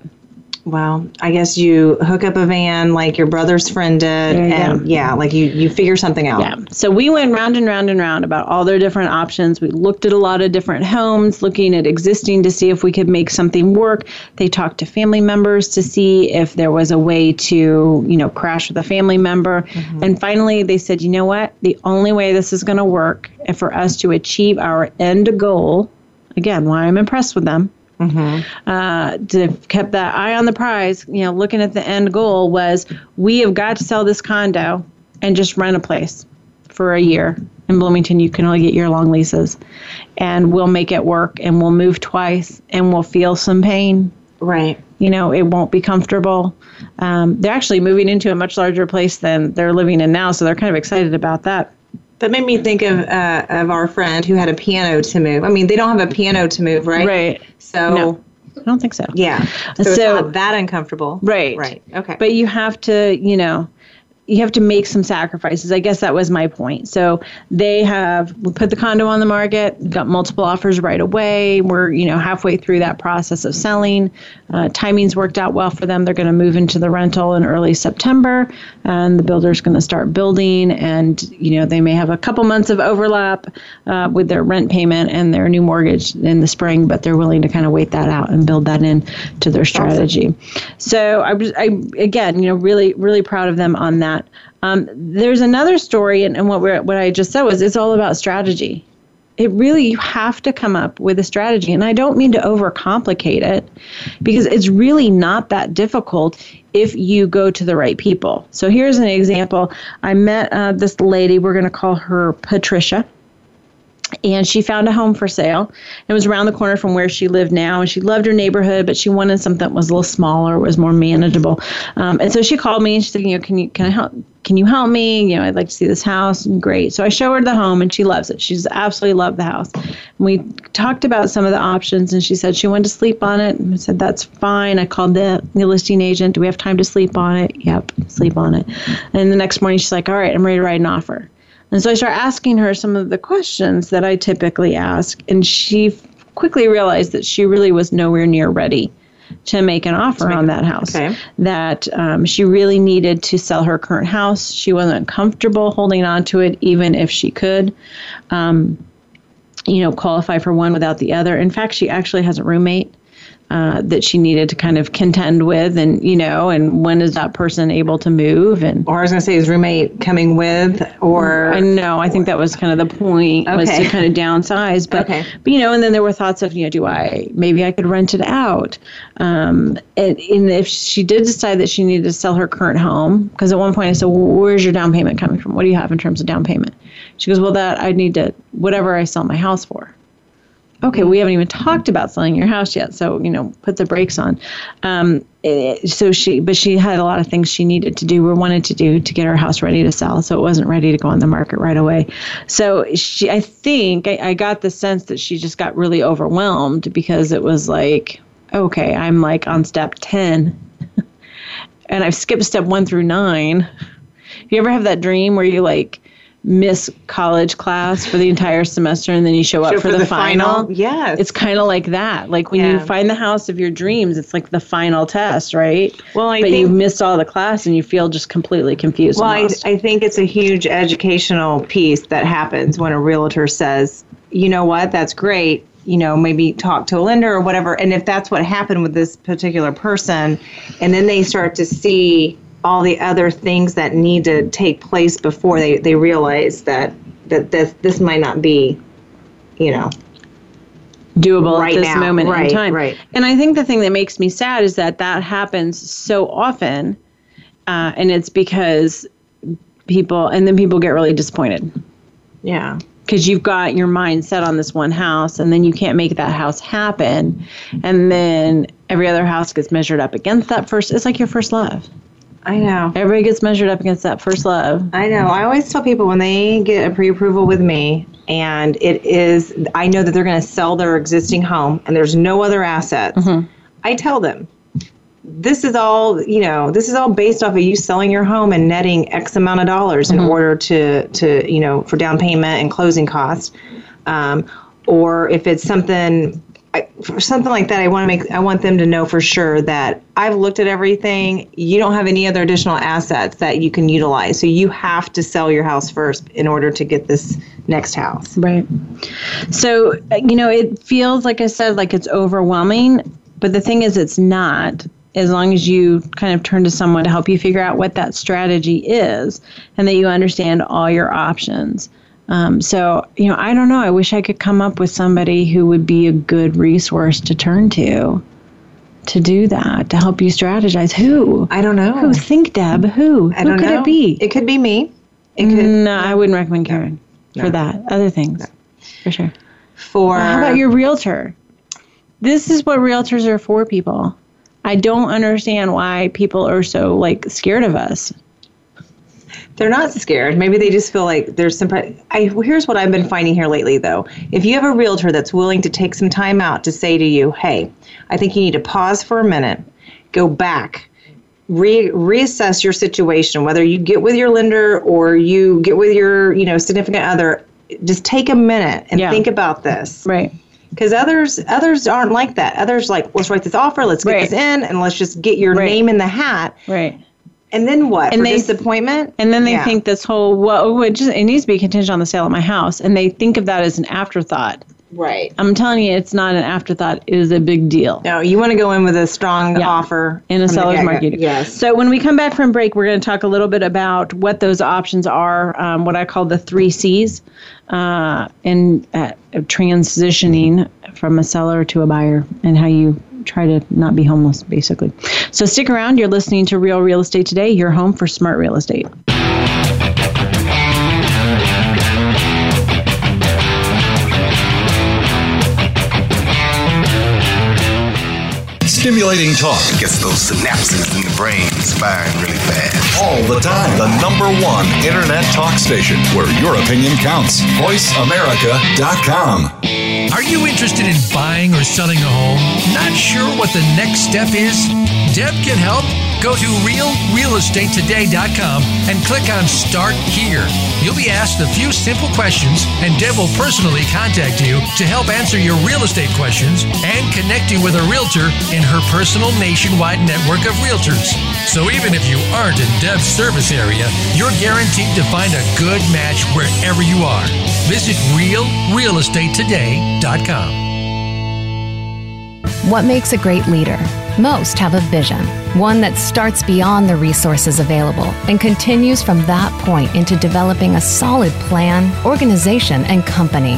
Well, I guess you hook up a van like your brother's friend did, and go. yeah, like you you figure something out. Yeah. So we went round and round and round about all their different options. We looked at a lot of different homes, looking at existing to see if we could make something work. They talked to family members to see if there was a way to, you know, crash with a family member. Mm-hmm. And finally they said, you know what? The only way this is going to work and for us to achieve our end goal, again, why I'm impressed with them, uh, to kept that eye on the prize, you know, looking at the end goal was we have got to sell this condo and just rent a place for a year. In Bloomington, you can only get year long leases. And we'll make it work and we'll move twice and we'll feel some pain. Right. You know, it won't be comfortable. Um, they're actually moving into a much larger place than they're living in now, so they're kind of excited about that. That made me think of uh, of our friend who had a piano to move. I mean, they don't have a piano to move, right? Right. So No. I don't think so. yeah. So, it's So- not that uncomfortable. Right. Right. Okay. But you have to, you know, you have to make some sacrifices. I guess that was my point. So they have put the condo on the market, got multiple offers right away. We're, you know, halfway through that process of selling. Uh, timing's worked out well for them. They're going to move into the rental in early September, and the builder's going to start building. And you know, they may have a couple months of overlap uh, with their rent payment and their new mortgage in the spring, but they're willing to kind of wait that out and build that in to their strategy. So I was, I again, you know, really, really proud of them on that. Um, there's another story, and, and what we're, what I just said was it's all about strategy. It really you have to come up with a strategy, and I don't mean to overcomplicate it, because it's really not that difficult if you go to the right people. So here's an example. I met uh, this lady. We're going to call her Patricia and she found a home for sale. It was around the corner from where she lived now, and she loved her neighborhood, but she wanted something that was a little smaller, was more manageable. Um, and so she called me and she said, you know, can you can I help? Can you help me? You know, I'd like to see this house. And great. So I show her the home, and she loves it. She's absolutely loved the house. And we talked about some of the options, and she said she wanted to sleep on it. And I said that's fine. I called the, the listing agent. Do we have time to sleep on it? Yep, sleep on it. And the next morning, she's like, all right, I'm ready to write an offer. And so I started asking her some of the questions that I typically ask, and she quickly realized that she really was nowhere near ready to make an offer on that house. okay. That um, she really needed to sell her current house. She wasn't comfortable holding on to it, even if she could. Um, you know, qualify for one without the other. In fact, she actually has a roommate uh, that she needed to kind of contend with, and you know, and when is that person able to move? And or I was going to say, is roommate coming with, or I know. I think that was kind of the point was to kind of downsize, but Okay. but you know, and then there were thoughts of you know, do I maybe I could rent it out? Um, and, and if she did decide that she needed to sell her current home, because at one point I said, well, where's your down payment coming from? What do you have in terms of down payment? She goes, well, that i'd need to whatever I sell my house for. Okay, we haven't even talked about selling your house yet. So, you know, put the brakes on. Um, it, so she, but she had a lot of things she needed to do or wanted to do to get her house ready to sell. So it wasn't ready to go on the market right away. So she, I think I, I got the sense that she just got really overwhelmed because it was like, okay, I'm like on step 10 and I've skipped step one through nine. You ever have that dream where you like, miss college class for the entire semester and then you show up for, for the, the final. final? Yes. It's kind of like that. Like when you find the house of your dreams, it's like the final test, right? Well, I but think- you missed all the class and you feel just completely confused. Well, I. I think it's a huge educational piece that happens when a realtor says, you know what, that's great. You know, maybe talk to a lender or whatever. And if that's what happened with this particular person, and then they start to see all the other things that need to take place before they, they realize that, that this, this might not be, you know, doable right at this now. moment Right, in time. right. And I think the thing that makes me sad is that that happens so often, uh, and it's because people, and then people get really disappointed. yeah. because you've got your mind set on this one house and then you can't make that house happen and then every other house gets measured up against that first it's like your first love I know. everybody gets measured up against that first love I know. I always tell people when they get a pre-approval with me, and it is, I know that they're going to sell their existing home, and there's no other assets. I tell them, this is all, you know, this is all based off of you selling your home and netting X amount of dollars in order to, to, you know, for down payment and closing costs. Um, or if it's something I, for something like that, I want to make I want them to know for sure that I've looked at everything. You don't have any other additional assets that you can utilize, so you have to sell your house first in order to get this next house. right so you know it feels like i said like it's overwhelming but the thing is it's not as long as you kind of turn to someone to help you figure out what that strategy is and that you understand all your options Um, so, you know, I don't know. I wish I could come up with somebody who would be a good resource to turn to to do that, to help you strategize. Who? I don't know. Who? Think, Deb. Who? I don't who could know. it be? It could be me. It could no, I wouldn't recommend Karen for No. that. Other things, for sure. for How about your realtor? This is what realtors are for, people. I don't understand why people are so like scared of us. They're not scared. Maybe they just feel like there's some. I here's what I've been finding here lately, though. If you have a realtor that's willing to take some time out to say to you, "Hey, I think you need to pause for a minute, go back, re- reassess your situation, whether you get with your lender or you get with your, you know, significant other, just take a minute and Yeah. think about this." Right. Because others others aren't like that. Others like, let's write this offer, let's get Right. this in, and let's just get your Right. name in the hat. Right. And then what? And For they- disappointment. And then they Yeah. think this whole well, it, just, it needs to be contingent on the sale of my house, and they think of that as an afterthought. right. I'm telling you, it's not an afterthought. It is a big deal. No, you want to go in with a strong Yeah. offer in a seller's market. Yes. So when we come back from break, we're going to talk a little bit about what those options are, um, what I call the three C's, uh, in uh, transitioning from a seller to a buyer, and how you try to not be homeless, basically. So stick around. You're listening to Real Real Estate today. Your home for smart real estate. Stimulating talk Gets those synapses in the brain firing really fast. all the time. The number one internet talk station where your opinion counts. VoiceAmerica.com. Are you interested in buying or selling a home? Not sure what the next step is? Deb can help. Go to realrealestatetoday.com and click on Start Here. You'll be asked a few simple questions, and Deb will personally contact you to help answer your real estate questions and connect you with a realtor in her personal nationwide network of realtors. So even if you aren't in Deb's service area, you're guaranteed to find a good match wherever you are. Visit realrealestatetoday.com. What makes a great leader? Most have a vision, one that starts beyond the resources available and continues from that point into developing a solid plan, organization, and company.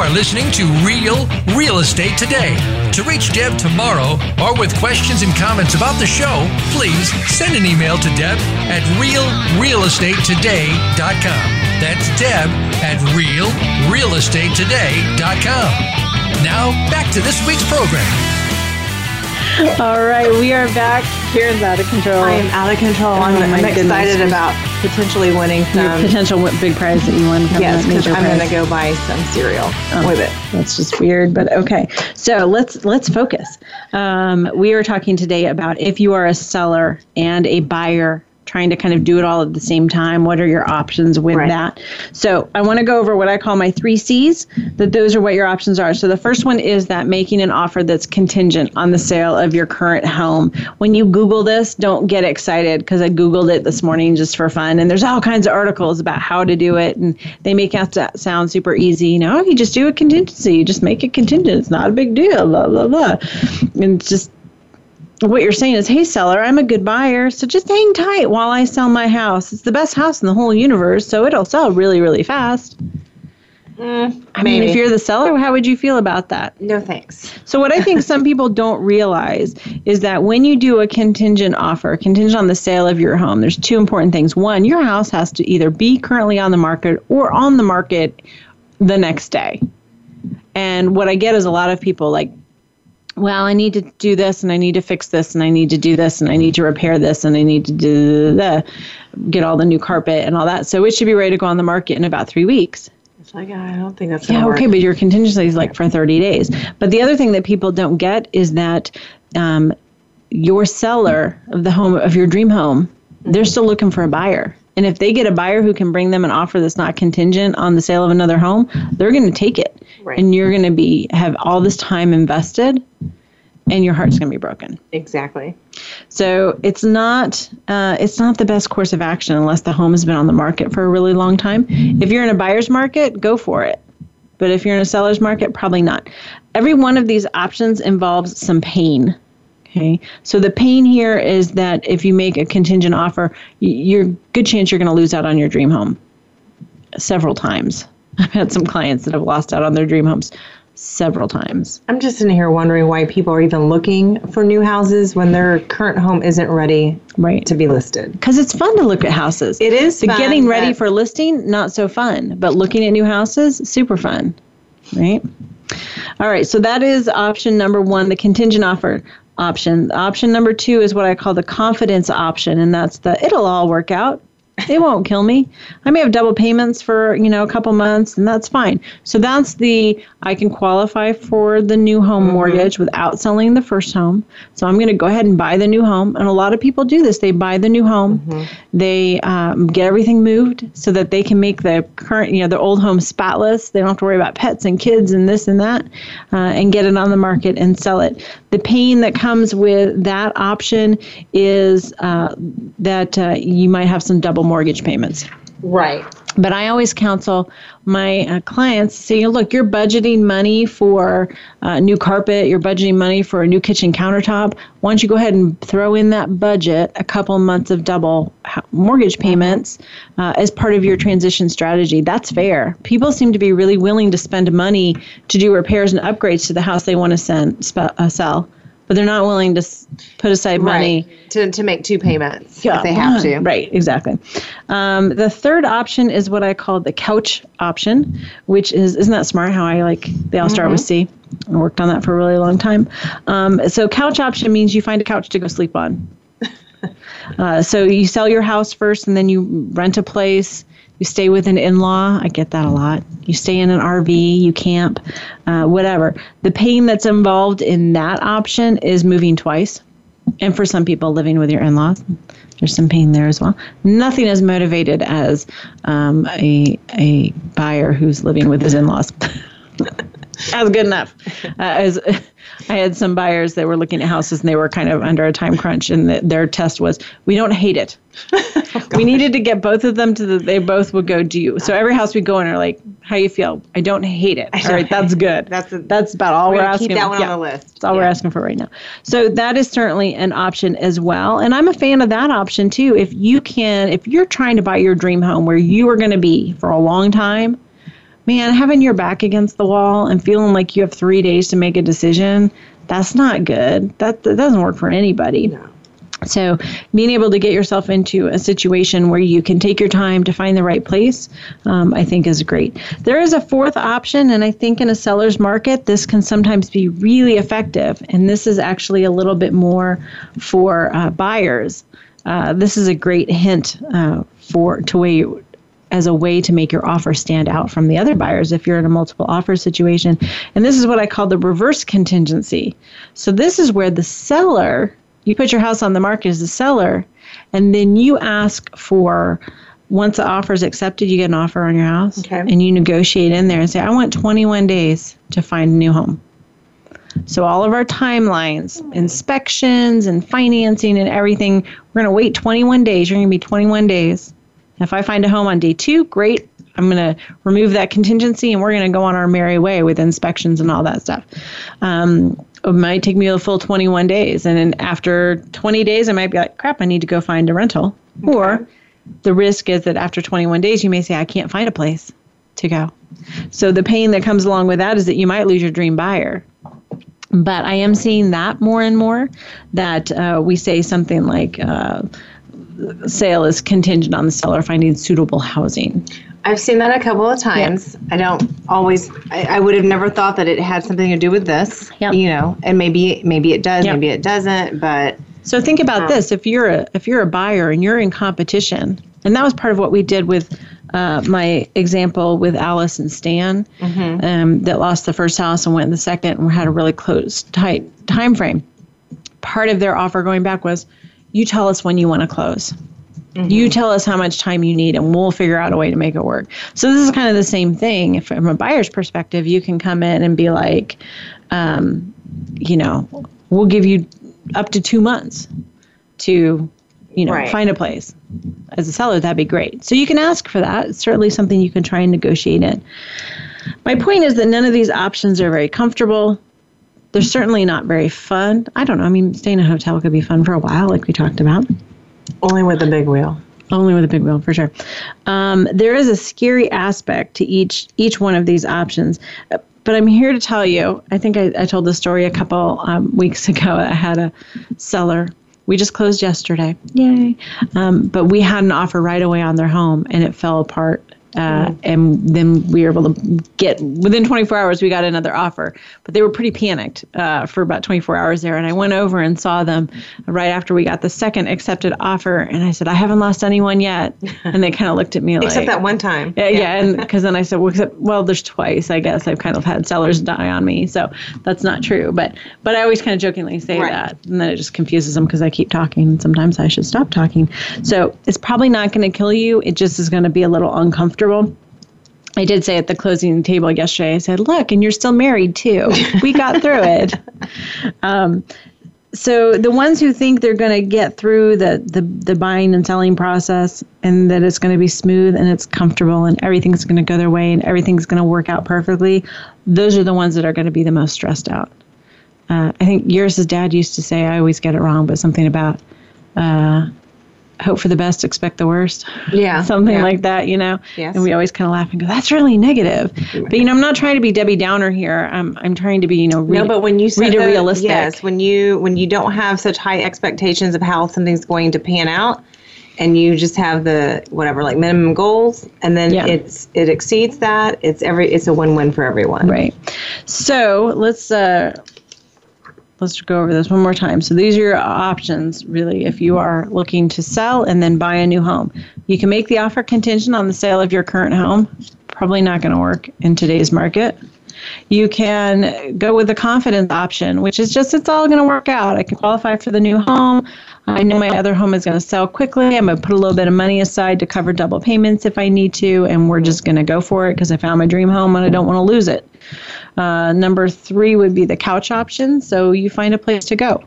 You are listening to Real Real Estate Today. To reach Deb Tomaro or with questions and comments about the show, please send an email to Deb at realrealestatetoday.com. That's Deb at realrealestatetoday.com. Now, back to this week's program. All right, we are back. Karen's out of control. I am out of control. Oh, I'm, I'm excited about potentially winning Your some. potential big prize that you won from yes, that 'cause major I'm going to go buy some cereal Oh, with it. That's just weird, but okay. So let's let's focus. Um, we are talking today about if you are a seller and a buyer trying to kind of do it all at the same time. What are your options with Right. that? So I want to go over what I call my three C's. That those are what your options are. So the first one is that making an offer that's contingent on the sale of your current home. When you Google this, don't get excited because I Googled it this morning just for fun, and there's all kinds of articles about how to do it, and they make it sa- sound super easy. You know, you just do a contingency, you just make it contingent. It's not a big deal. Blah blah blah. And just what you're saying is, hey, seller, I'm a good buyer, so just hang tight while I sell my house. It's the best house in the whole universe, so it'll sell really, really fast. Mm, I mean, maybe. if you're the seller, how would you feel about that? No thanks. So, what I think some people don't realize is that when you do a contingent offer, contingent on the sale of your home, there's two important things. One, your house has to either be currently on the market or on the market the next day. And what I get is a lot of people like, well, I need to do this and I need to fix this and I need to do this and I need to repair this and I need to do the, get all the new carpet and all that. So it should be ready to go on the market in about three weeks. It's like, I don't think that's Yeah, okay, work. but your contingency is like for 30 days. But the other thing that people don't get is that um, your seller of the home, of your dream home, they're still looking for a buyer. And if they get a buyer who can bring them an offer that's not contingent on the sale of another home, they're going to take it. Right. And you're going to be have all this time invested and your heart's going to be broken. Exactly. So it's not uh, it's not the best course of action unless the home has been on the market for a really long time. If you're in a buyer's market, go for it. But if you're in a seller's market, probably not. Every one of these options involves some pain. Okay, so the pain here is that if you make a contingent offer, you're good chance you're going to lose out on your dream home several times. I've had some clients that have lost out on their dream homes several times. I'm just in here wondering why people are even looking for new houses when their current home isn't ready right. to be listed. Because it's fun to look at houses. It is fun, getting ready for listing, not so fun. But looking at new houses, super fun. Right? All right. So that is option number one, the contingent offer option. Option number two is what I call the confidence option, and that's the it'll all work out. It won't kill me. I may have double payments for, you know, a couple months and that's fine. So that's the I can qualify for the new home mortgage without selling the first home. So I'm going to go ahead and buy the new home. And a lot of people do this. They buy the new home. They um, get everything moved so that they can make the current, you know, the old home spotless. They don't have to worry about pets and kids and this and that uh, and get it on the market and sell it. The pain that comes with that option is uh, that uh, you might have some double mortgage payments. Right. But I always counsel my uh, clients say, look, you're budgeting money for uh, new carpet, you're budgeting money for a new kitchen countertop. Why don't you go ahead and throw in that budget a couple months of double mortgage payments uh, as part of your transition strategy? That's fair. People seem to be really willing to spend money to do repairs and upgrades to the house they want to send, spe- uh, sell, but they're not willing to put aside money Right. To, to make two payments if they have to. Right, exactly. Um, the third option is what I call the couch option, which is isn't that smart? How I like they all start with C. I worked on that for a really long time. Um, so couch option means you find a couch to go sleep on. Uh, so you sell your house first, and then you rent a place. You stay with an in-law. I get that a lot. You stay in an RV. You camp, uh, whatever. The pain that's involved in that option is moving twice. and for some people living with your in-laws there's some pain there as well nothing as motivated as um, a, a buyer who's living with his in-laws that's good enough uh, as I had some buyers that were looking at houses and they were kind of under a time crunch, and the, their test was we don't hate it. oh, we needed to get both of them to the. They both would go do. So every house we go in are like, how you feel? I don't hate it. All right, that's good. That's a, that's about all we're, we're asking. Keep that one yeah, on the list. That's all yeah. we're asking for right now. So that is certainly an option as well, and I'm a fan of that option too. If you can, if you're trying to buy your dream home where you are going to be for a long time man, having your back against the wall and feeling like you have three days to make a decision, that's not good. That, that doesn't work for anybody. No. So, being able to get yourself into a situation where you can take your time to find the right place, um, I think is great. There is a fourth option, and I think in a seller's market, this can sometimes be really effective. And this is actually a little bit more for uh, buyers. Uh, this is a great hint uh, for to way as a way to make your offer stand out from the other buyers if you're in a multiple offer situation. And this is what I call the reverse contingency. So this is where the seller, you put your house on the market as a seller, and then you ask for once the offer is accepted, you get an offer on your house, okay. and you negotiate in there and say, "I want 21 days to find a new home." So all of our timelines, hmm. inspections, and financing, and everything, we're going to wait 21 days. You're going to be 21 days if I find a home on day two, great. I'm going to remove that contingency and we're going to go on our merry way with inspections and all that stuff. Um, it might take me a full 21 days. And then after 20 days, I might be like, crap, I need to go find a rental. Okay. Or the risk is that after 21 days, you may say, I can't find a place to go. So the pain that comes along with that is that you might lose your dream buyer. But I am seeing that more and more that uh, we say something like, uh, sale is contingent on the seller finding suitable housing. I've seen that a couple of times. I don't always. I, I, would have never thought that it had something to do with this. Yep. You know, and maybe maybe it does, yep. maybe it doesn't. But so think about um, this: if you're a if you're a buyer and you're in competition, and that was part of what we did with uh, my example with Alice and Stan, mm-hmm. um, that lost the first house and went in the second, and had a really close tight time frame. Part of their offer going back was you tell us when you want to close. Mm-hmm. You tell us how much time you need, and we'll figure out a way to make it work. So this is kind of the same thing. If, from a buyer's perspective, you can come in and be like, um, you know, we'll give you up to two months to, you know, right. find a place. As a seller, that'd be great. So you can ask for that. It's certainly something you can try and negotiate in. My point is that none of these options are very comfortable they're certainly not very fun. I don't know. I mean, staying in a hotel could be fun for a while, like we talked about. Only with the big wheel. Only with a big wheel, for sure. Um, there is a scary aspect to each each one of these options, but I'm here to tell you. I think I, I told the story a couple um, weeks ago. I had a seller. We just closed yesterday. Yay! Um, but we had an offer right away on their home, and it fell apart uh, and then we were able to get within 24 hours we got another offer. But they were pretty panicked uh, for about 24 hours there. And i went over and saw them right after we got the second accepted offer. And i said i haven't lost anyone yet. And they kind of looked at me like except that one time. Yeah, yeah and because then i said well, except, well there's twice i guess. I've kind of had sellers die on me. So that's not true. But but i always kind of jokingly say right. that. And then it just confuses them because i keep talking. And sometimes i should stop talking. So it's probably not going to kill you. It just is going to be a little uncomfortable comfortable. I did say at the closing table yesterday, I said, look, and you're still married too. We got through it. Um, so the ones who think they're going to get through the, the, the buying and selling process and that it's going to be smooth and it's comfortable and everything's going to go their way and everything's going to work out perfectly, those are the ones that are going to be the most stressed out. Uh, I think yours' dad used to say, I always get it wrong, but something about uh, hope for the best, expect the worst. Yeah. Something yeah. like that, you know? Yes. And we always kind of laugh and go, that's really negative. But, you know, I'm not trying to be Debbie Downer here. I'm, I'm trying to be, you know, read, no, but when you read a realistic. Yes, when you, when you don't have such high expectations of how something's going to pan out, and you just have the whatever like minimum goals and then yeah. it's it exceeds that it's every it's a win-win for everyone right so let's uh let's go over this one more time. So these are your options, really, if you are looking to sell and then buy a new home. You can make the offer contingent on the sale of your current home. Probably not going to work in today's market. You can go with the confidence option, which is just it's all going to work out. I can qualify for the new home. I know my other home is going to sell quickly. I'm going to put a little bit of money aside to cover double payments if I need to, and we're just going to go for it because I found my dream home and I don't want to lose it. Uh, number three would be the couch option. So you find a place to go,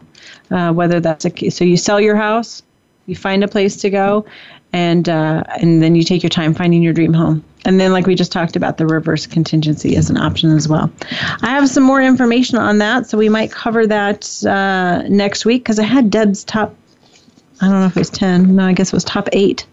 uh, whether that's a so you sell your house, you find a place to go, and uh, and then you take your time finding your dream home. And then, like we just talked about, the reverse contingency is an option as well. I have some more information on that, so we might cover that uh, next week because I had Deb's top. I don't know if it was ten. No, I guess it was top eight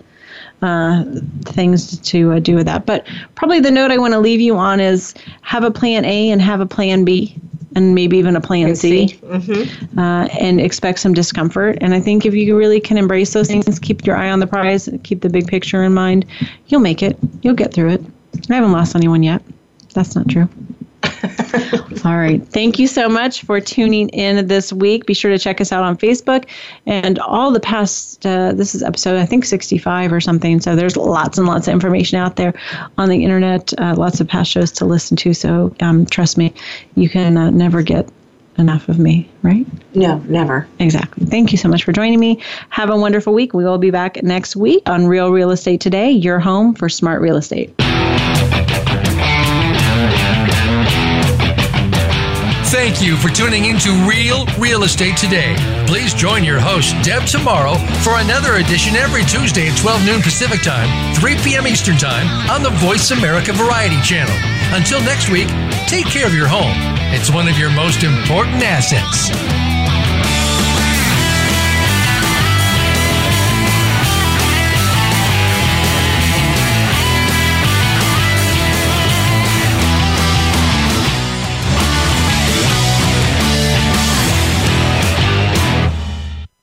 uh, things to uh, do with that. But probably the note I want to leave you on is have a plan A and have a plan B and maybe even a plan C, Mm-hmm. uh, and expect some discomfort. And I think if you really can embrace those things, keep your eye on the prize, keep the big picture in mind, you'll make it. You'll get through it. I haven't lost anyone yet. That's not true. All right. Thank you so much for tuning in this week. Be sure to check us out on Facebook and all the past. Uh, this is episode, I think, 65 or something. So there's lots and lots of information out there on the internet, uh, lots of past shows to listen to. So um, trust me, you can uh, never get enough of me, right? No, never. Exactly. Thank you so much for joining me. Have a wonderful week. We will be back next week on Real Real Estate Today, your home for smart real estate. Thank you for tuning into Real Real Estate Today. Please join your host, Deb, Tomaro for another edition every Tuesday at 12 noon Pacific Time, 3 p.m. Eastern Time on the Voice America Variety Channel. Until next week, take care of your home. It's one of your most important assets.